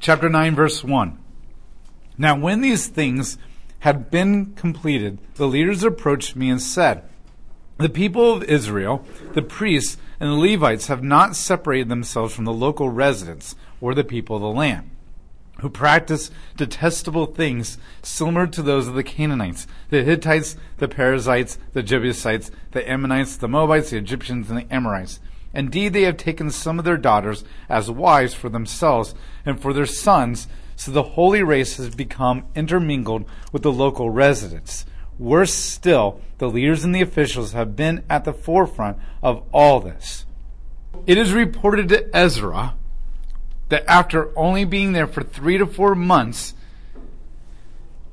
chapter 9, verse 1. Now, when these things had been completed, the leaders approached me and said, The people of Israel, the priests, and the Levites have not separated themselves from the local residents or the people of the land, who practice detestable things similar to those of the Canaanites, the Hittites, the Perizzites, the Jebusites, the Ammonites, the Moabites, the Egyptians, and the Amorites. Indeed, they have taken some of their daughters as wives for themselves and for their sons so the holy race has become intermingled with the local residents. Worse still, the leaders and the officials have been at the forefront of all this. It is reported to Ezra that after only being there for three to four months,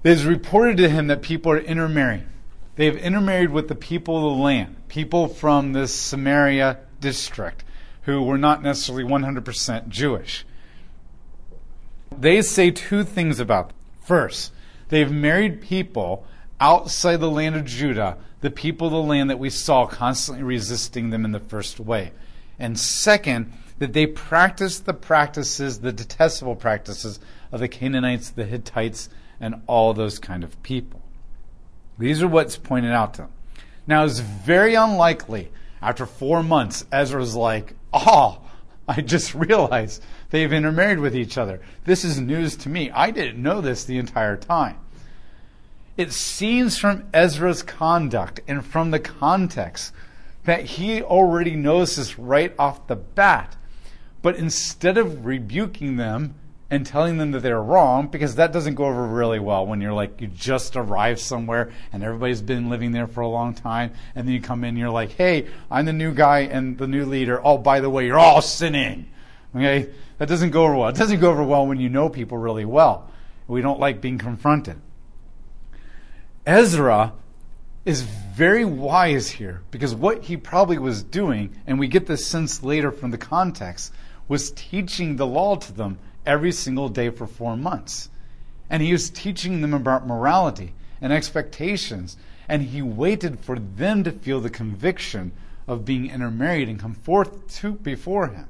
it is reported to him that people are intermarrying. They have intermarried with the people of the land, people from this Samaria district who were not necessarily 100% Jewish. They say two things about them. First, they've married people outside the land of Judah, the people of the land that we saw constantly resisting them in the first way. And second, that they practice the practices, the detestable practices of the Canaanites, the Hittites, and all those kind of people. These are what's pointed out to them. Now, it's very unlikely after four months, Ezra's like, oh, I just realized they've intermarried with each other. This is news to me. I didn't know this the entire time. It seems from Ezra's conduct and from the context that he already knows this right off the bat. But instead of rebuking them and telling them that they're wrong, because that doesn't go over really well when you're like, you just arrived somewhere and everybody's been living there for a long time, and then you come in and you're like, hey, I'm the new guy and the new leader. Oh, by the way, you're all sinning. Okay? That doesn't go over well. It doesn't go over well when you know people really well. We don't like being confronted. Ezra is very wise here because what he probably was doing, and we get this sense later from the context, was teaching the law to them every single day for four months. And he was teaching them about morality and expectations. And he waited for them to feel the conviction of being intermarried and come forth to before him.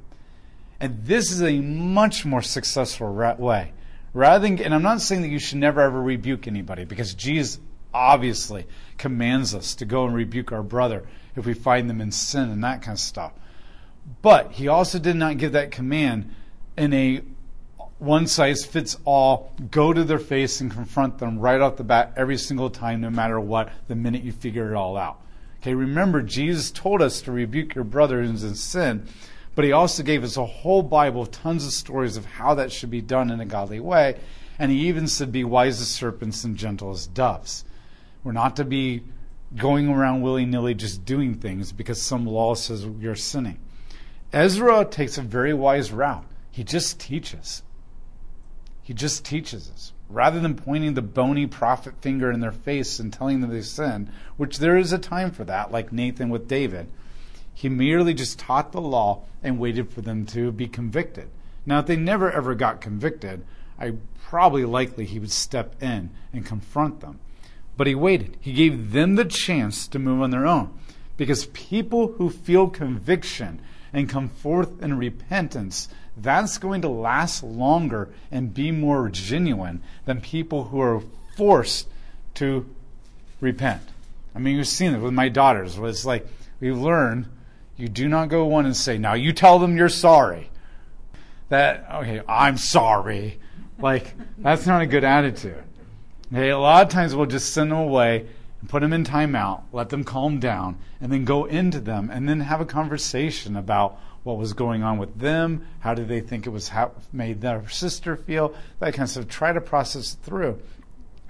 And this is a much more successful way. Rather than, and I'm not saying that you should never ever rebuke anybody because Jesus obviously commands us to go and rebuke our brother if we find them in sin and that kind of stuff. But he also did not give that command in a one size fits all, go to their face and confront them right off the bat every single time, no matter what, the minute you figure it all out. Okay, remember, Jesus told us to rebuke your brothers in sin, but he also gave us a whole Bible, tons of stories of how that should be done in a godly way. And he even said, Be wise as serpents and gentle as doves. We're not to be going around willy nilly just doing things because some law says you're sinning. Ezra takes a very wise route. He just teaches. He just teaches us. Rather than pointing the bony prophet finger in their face and telling them they sin, which there is a time for that, like Nathan with David, he merely just taught the law and waited for them to be convicted. Now, if they never ever got convicted, I probably likely he would step in and confront them. But he waited. He gave them the chance to move on their own. Because people who feel conviction and come forth in repentance, that's going to last longer and be more genuine than people who are forced to repent. I mean, you've seen it with my daughters, it's like we learn you do not go one and say, now you tell them you're sorry. That, okay, I'm sorry. Like, that's not a good attitude. Okay, a lot of times we'll just send them away and put them in timeout, let them calm down, and then go into them and then have a conversation about what was going on with them, how did they think it was made their sister feel, that kind of stuff. Try to process through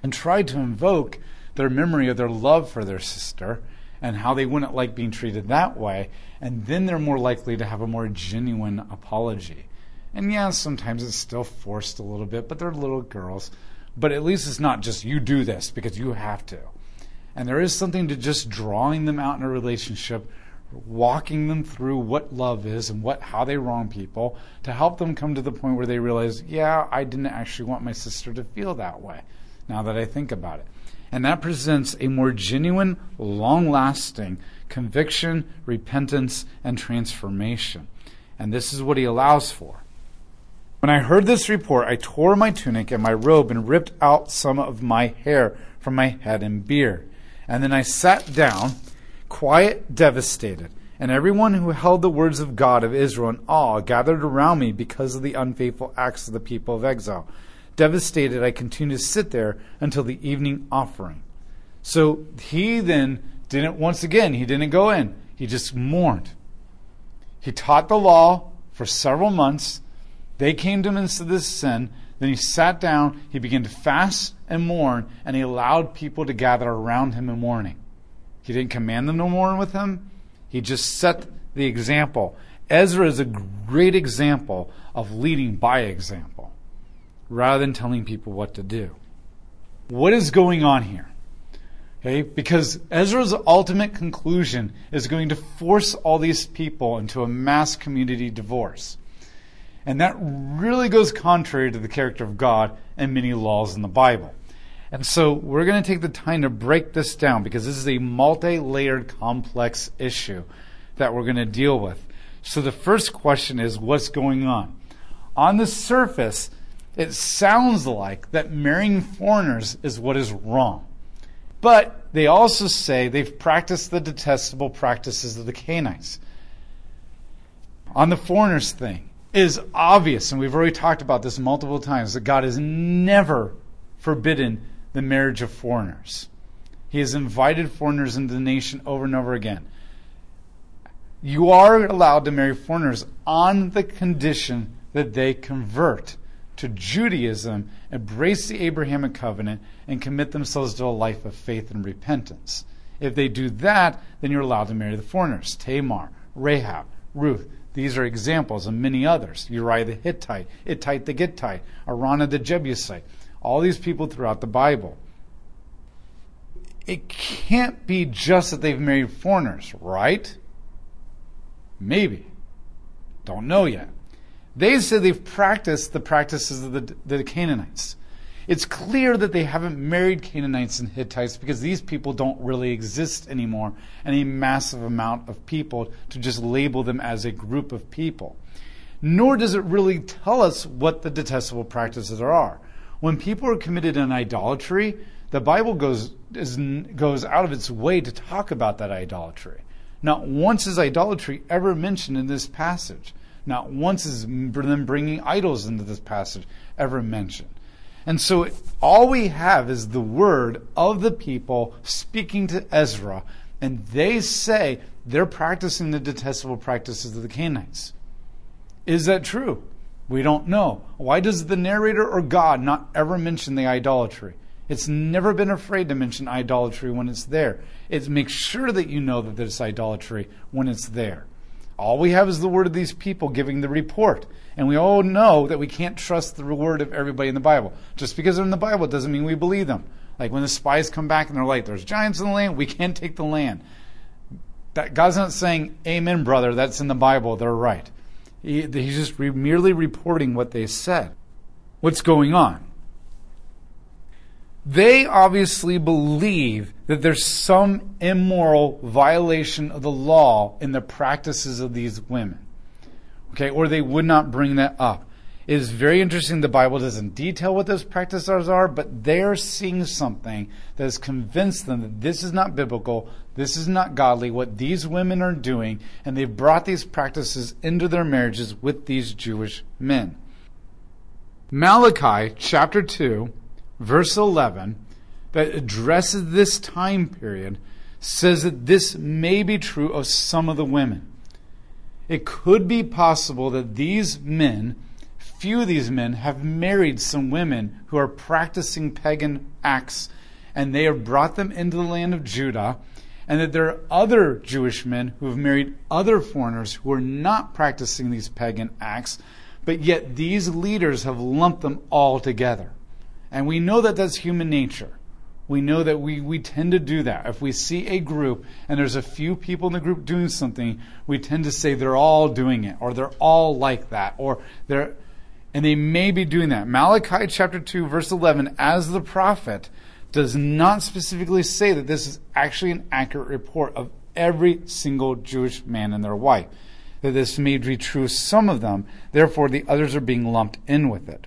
and try to invoke their memory of their love for their sister and how they wouldn't like being treated that way. And then they're more likely to have a more genuine apology. And yeah, sometimes it's still forced a little bit, but they're little girls. But at least it's not just you do this because you have to. And there is something to just drawing them out in a relationship walking them through what love is and what how they wrong people to help them come to the point where they realize, yeah, I didn't actually want my sister to feel that way. Now that I think about it. And that presents a more genuine, long lasting conviction, repentance, and transformation. And this is what he allows for. When I heard this report, I tore my tunic and my robe and ripped out some of my hair from my head and beard. And then I sat down, quiet, devastated. And everyone who held the words of God of Israel in awe gathered around me because of the unfaithful acts of the people of exile. Devastated, I continued to sit there until the evening offering. So he then didn't, once again, he didn't go in. He just mourned. He taught the law for several months they came to him into this sin. Then he sat down, he began to fast and mourn, and he allowed people to gather around him in mourning. He didn't command them to mourn with him, he just set the example. Ezra is a great example of leading by example rather than telling people what to do. What is going on here? Okay, because Ezra's ultimate conclusion is going to force all these people into a mass community divorce. And that really goes contrary to the character of God and many laws in the Bible. And so we're going to take the time to break this down because this is a multi layered, complex issue that we're going to deal with. So the first question is what's going on? On the surface, it sounds like that marrying foreigners is what is wrong. But they also say they've practiced the detestable practices of the Canaanites. On the foreigners thing, is obvious, and we've already talked about this multiple times, that God has never forbidden the marriage of foreigners. He has invited foreigners into the nation over and over again. You are allowed to marry foreigners on the condition that they convert to Judaism, embrace the Abrahamic covenant, and commit themselves to a life of faith and repentance. If they do that, then you're allowed to marry the foreigners Tamar, Rahab, Ruth. These are examples of many others. Uriah the Hittite, Ittai the Gittite, Araunah the Jebusite. All these people throughout the Bible. It can't be just that they've married foreigners, right? Maybe. Don't know yet. They say they've practiced the practices of the, the Canaanites. It's clear that they haven't married Canaanites and Hittites because these people don't really exist anymore, and a massive amount of people to just label them as a group of people. Nor does it really tell us what the detestable practices are. When people are committed in idolatry, the Bible goes, is, goes out of its way to talk about that idolatry. Not once is idolatry ever mentioned in this passage. Not once is them bringing idols into this passage ever mentioned. And so all we have is the word of the people speaking to Ezra, and they say they're practicing the detestable practices of the Canaanites. Is that true? We don't know. Why does the narrator or God not ever mention the idolatry? It's never been afraid to mention idolatry when it's there. It makes sure that you know that there's idolatry when it's there. All we have is the word of these people giving the report. And we all know that we can't trust the word of everybody in the Bible. Just because they're in the Bible doesn't mean we believe them. Like when the spies come back and they're like, there's giants in the land, we can't take the land. That God's not saying, Amen, brother, that's in the Bible, they're right. He, he's just re- merely reporting what they said. What's going on? They obviously believe that there's some immoral violation of the law in the practices of these women. Okay, or they would not bring that up. It is very interesting the Bible doesn't detail what those practices are, but they're seeing something that has convinced them that this is not biblical, this is not godly, what these women are doing, and they've brought these practices into their marriages with these Jewish men. Malachi chapter 2, verse 11, that addresses this time period, says that this may be true of some of the women it could be possible that these men, few of these men, have married some women who are practicing pagan acts, and they have brought them into the land of Judah, and that there are other Jewish men who have married other foreigners who are not practicing these pagan acts, but yet these leaders have lumped them all together. And we know that that's human nature we know that we, we tend to do that. If we see a group and there's a few people in the group doing something, we tend to say they're all doing it, or they're all like that, or they're, and they may be doing that. Malachi chapter 2, verse 11, as the prophet, does not specifically say that this is actually an accurate report of every single Jewish man and their wife. that this may be true some of them, therefore the others are being lumped in with it.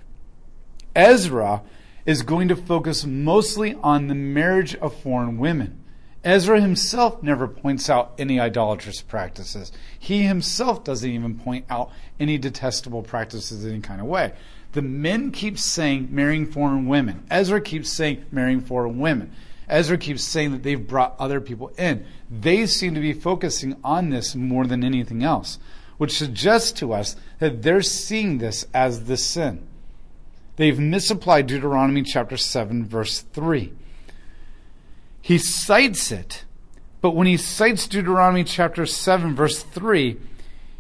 Ezra is going to focus mostly on the marriage of foreign women. Ezra himself never points out any idolatrous practices. He himself doesn't even point out any detestable practices in any kind of way. The men keep saying marrying foreign women. Ezra keeps saying marrying foreign women. Ezra keeps saying that they've brought other people in. They seem to be focusing on this more than anything else, which suggests to us that they're seeing this as the sin. They've misapplied Deuteronomy chapter 7, verse 3. He cites it, but when he cites Deuteronomy chapter 7, verse 3,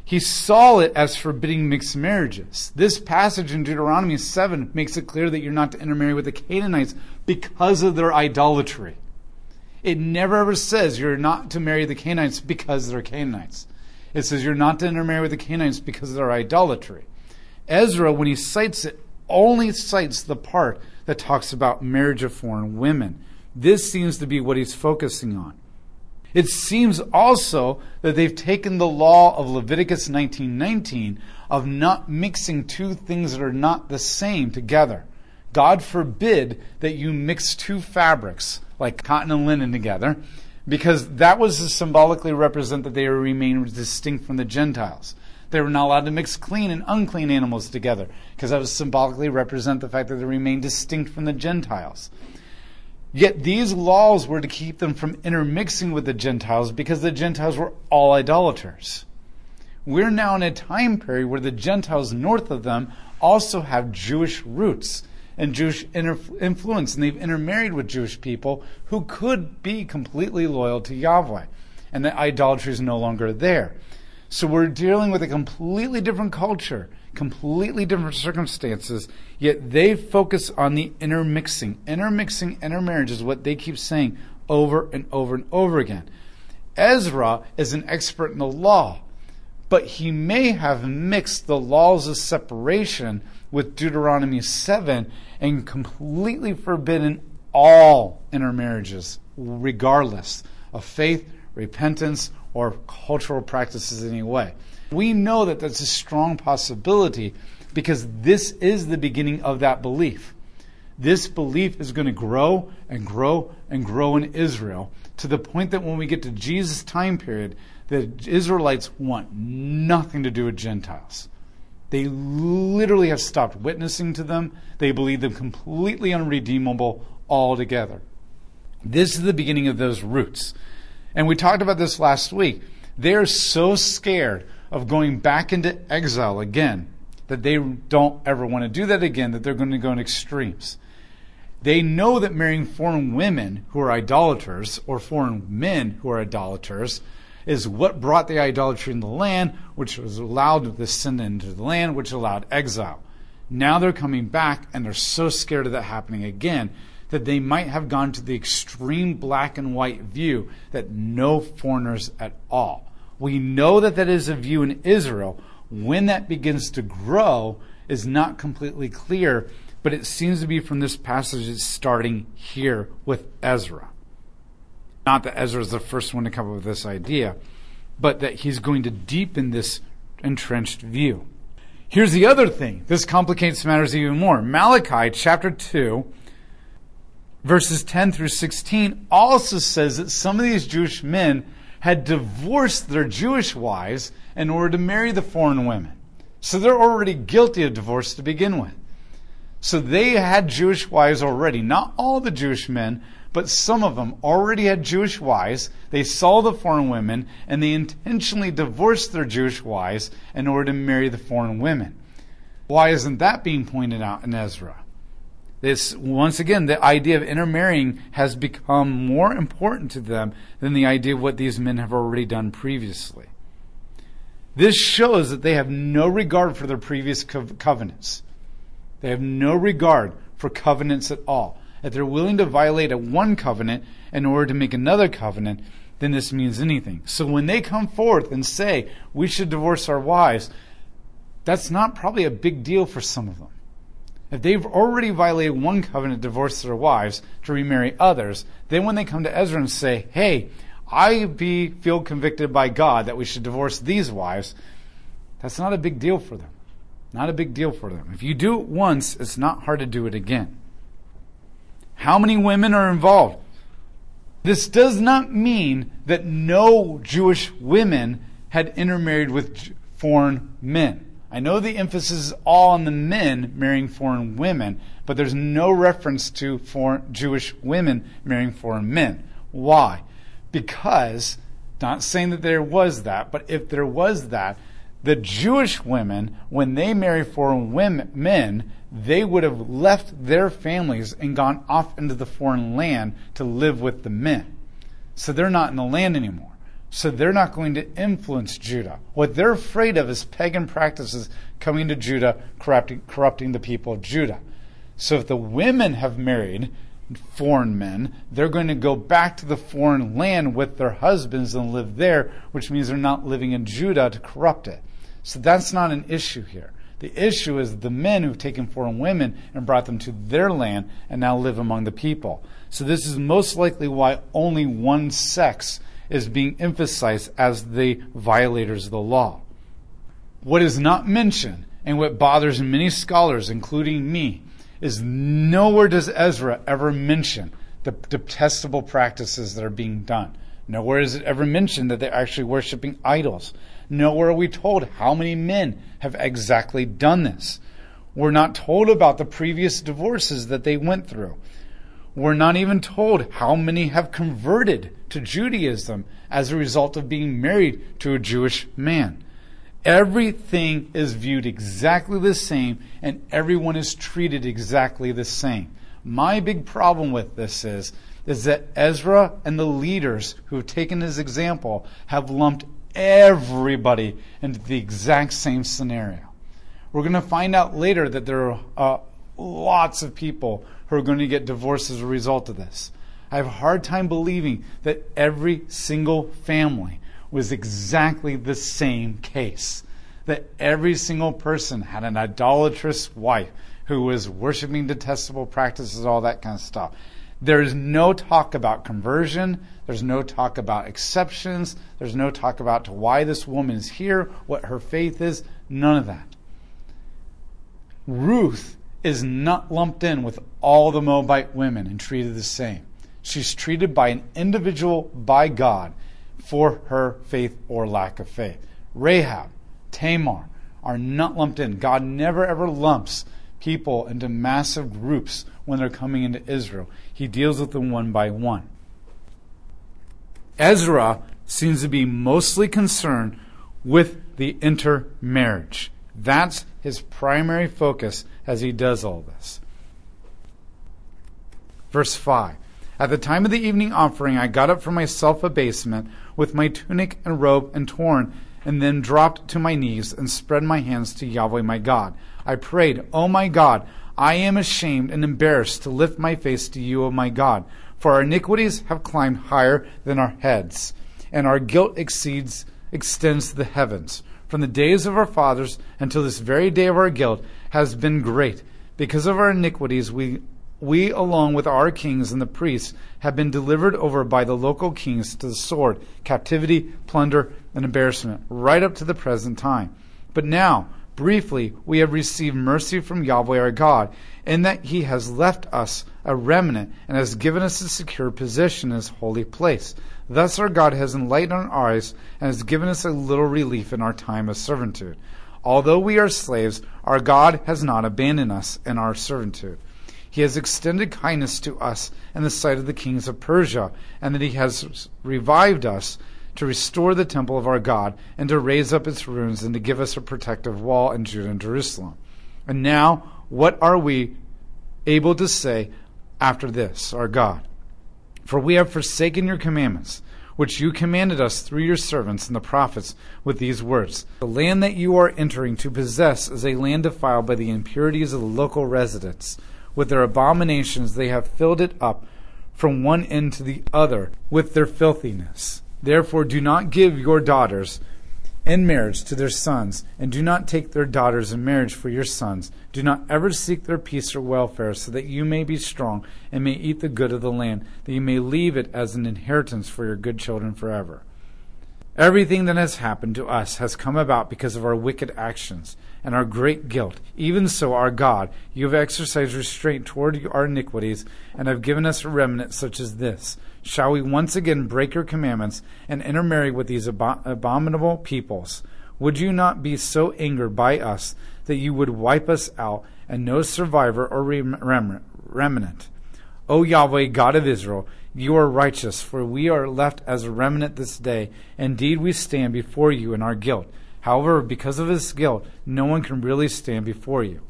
he saw it as forbidding mixed marriages. This passage in Deuteronomy 7 makes it clear that you're not to intermarry with the Canaanites because of their idolatry. It never ever says you're not to marry the Canaanites because they're Canaanites. It says you're not to intermarry with the Canaanites because of their idolatry. Ezra, when he cites it, only cites the part that talks about marriage of foreign women. This seems to be what he's focusing on. It seems also that they've taken the law of Leviticus 19:19 of not mixing two things that are not the same together. God forbid that you mix two fabrics like cotton and linen together because that was to symbolically represent that they remain distinct from the Gentiles. They were not allowed to mix clean and unclean animals together because that would symbolically represent the fact that they remained distinct from the Gentiles. Yet these laws were to keep them from intermixing with the Gentiles because the Gentiles were all idolaters. We're now in a time period where the Gentiles north of them also have Jewish roots and Jewish influence, and they've intermarried with Jewish people who could be completely loyal to Yahweh, and the idolatry is no longer there. So we're dealing with a completely different culture, completely different circumstances, yet they focus on the intermixing. Intermixing, intermarriage is what they keep saying over and over and over again. Ezra is an expert in the law, but he may have mixed the laws of separation with Deuteronomy 7 and completely forbidden all intermarriages, regardless of faith, repentance, or cultural practices in any way. We know that that's a strong possibility because this is the beginning of that belief. This belief is going to grow and grow and grow in Israel to the point that when we get to Jesus' time period, the Israelites want nothing to do with Gentiles. They literally have stopped witnessing to them. They believe them completely unredeemable altogether. This is the beginning of those roots. And we talked about this last week. They're so scared of going back into exile again that they don't ever want to do that again, that they're going to go in extremes. They know that marrying foreign women who are idolaters or foreign men who are idolaters is what brought the idolatry in the land, which was allowed the sin into the land, which allowed exile. Now they're coming back and they're so scared of that happening again that they might have gone to the extreme black and white view that no foreigners at all. We know that that is a view in Israel. When that begins to grow is not completely clear, but it seems to be from this passage it's starting here with Ezra. Not that Ezra is the first one to come up with this idea, but that he's going to deepen this entrenched view. Here's the other thing. This complicates matters even more. Malachi chapter 2 verses 10 through 16 also says that some of these Jewish men had divorced their Jewish wives in order to marry the foreign women. So they're already guilty of divorce to begin with. So they had Jewish wives already. Not all the Jewish men, but some of them already had Jewish wives. They saw the foreign women and they intentionally divorced their Jewish wives in order to marry the foreign women. Why isn't that being pointed out in Ezra? This, once again, the idea of intermarrying has become more important to them than the idea of what these men have already done previously. This shows that they have no regard for their previous co- covenants. They have no regard for covenants at all. If they're willing to violate a one covenant in order to make another covenant, then this means anything. So when they come forth and say, we should divorce our wives, that's not probably a big deal for some of them. If they've already violated one covenant, divorce their wives to remarry others, then when they come to Ezra and say, hey, I be, feel convicted by God that we should divorce these wives, That's not a big deal for them. Not a big deal for them. If you do it once, it's not hard to do it again. How many women are involved? This does not mean that no Jewish women had intermarried with foreign men. I know the emphasis is all on the men marrying foreign women, but there's no reference to foreign Jewish women marrying foreign men. Why? Because, not saying that there was that, but if there was that, the Jewish women, when they marry foreign women, men, they would have left their families and gone off into the foreign land to live with the men. So they're not in the land anymore. So they're not going to influence Judah. What they're afraid of is pagan practices coming to Judah, corrupting, corrupting the people of Judah. So if the women have married foreign men, they're going to go back to the foreign land with their husbands and live there, which means they're not living in Judah to corrupt it. So that's not an issue here. The issue is the men who've taken foreign women and brought them to their land and now live among the people. So this is most likely why only one sex is being emphasized as the violators of the law. What is not mentioned, and what bothers many scholars, including me, is nowhere does Ezra ever mention the detestable practices that are being done. Nowhere is it ever mentioned that they're actually worshiping idols. Nowhere are we told how many men have exactly done this. We're not told about the previous divorces that they went through. We're not even told how many have converted to Judaism as a result of being married to a Jewish man. Everything is viewed exactly the same and everyone is treated exactly the same. My big problem with this is, is that Ezra and the leaders who have taken his example have lumped everybody into the exact same scenario. We're going to find out later that there are uh, lots of people who are going to get divorced as a result of this. I have a hard time believing that every single family was exactly the same case. That every single person had an idolatrous wife who was worshiping detestable practices, all that kind of stuff. There is no talk about conversion. There's no talk about exceptions. There's no talk about why this woman is here, what her faith is. None of that. Ruth is not lumped in with all the Moabite women and treated the same. She's treated by an individual by God for her faith or lack of faith. Rahab, Tamar are not lumped in. God never ever lumps people into massive groups when they're coming into Israel. He deals with them one by one. Ezra seems to be mostly concerned with the intermarriage. That's his primary focus as he does all this. Verse 5 At the time of the evening offering, I got up from my self abasement with my tunic and robe and torn, and then dropped to my knees and spread my hands to Yahweh my God. I prayed, O oh my God, I am ashamed and embarrassed to lift my face to you, O my God, for our iniquities have climbed higher than our heads, and our guilt exceeds extends the heavens. From the days of our fathers until this very day of our guilt has been great. Because of our iniquities, we we, along with our kings and the priests, have been delivered over by the local kings to the sword, captivity, plunder, and embarrassment, right up to the present time. But now, Briefly, we have received mercy from Yahweh our God, in that He has left us a remnant and has given us a secure position in His holy place. Thus, our God has enlightened our eyes and has given us a little relief in our time of servitude. Although we are slaves, our God has not abandoned us in our servitude. He has extended kindness to us in the sight of the kings of Persia, and that He has revived us to restore the temple of our God and to raise up its ruins and to give us a protective wall in Judah and Jerusalem. And now, what are we able to say after this, our God? For we have forsaken your commandments, which you commanded us through your servants and the prophets with these words The land that you are entering to possess is a land defiled by the impurities of the local residents. With their abominations, they have filled it up from one end to the other with their filthiness. Therefore, do not give your daughters in marriage to their sons, and do not take their daughters in marriage for your sons. Do not ever seek their peace or welfare, so that you may be strong and may eat the good of the land, that you may leave it as an inheritance for your good children forever. Everything that has happened to us has come about because of our wicked actions and our great guilt. Even so, our God, you have exercised restraint toward our iniquities and have given us a remnant such as this. Shall we once again break your commandments and intermarry with these abominable peoples? Would you not be so angered by us that you would wipe us out and no survivor or remnant? O Yahweh, God of Israel, you are righteous, for we are left as a remnant this day. Indeed, we stand before you in our guilt. However, because of his guilt, no one can really stand before you.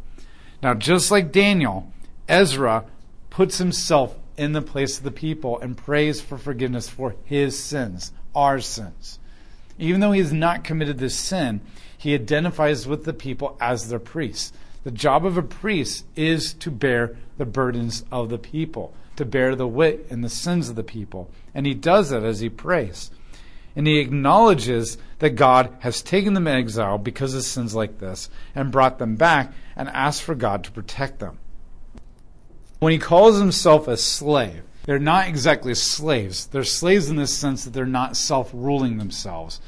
Now, just like Daniel, Ezra puts himself in the place of the people and prays for forgiveness for his sins, our sins. Even though he has not committed this sin, he identifies with the people as their priest. The job of a priest is to bear the burdens of the people, to bear the weight and the sins of the people. And he does that as he prays. And he acknowledges that God has taken them in exile because of sins like this and brought them back and asks for God to protect them. When he calls himself a slave, they're not exactly slaves. They're slaves in the sense that they're not self-ruling themselves.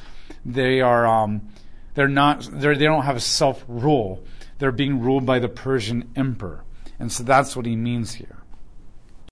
They are, um, they're not, they're, they don't have a self-rule. They're being ruled by the Persian emperor. And so that's what he means here.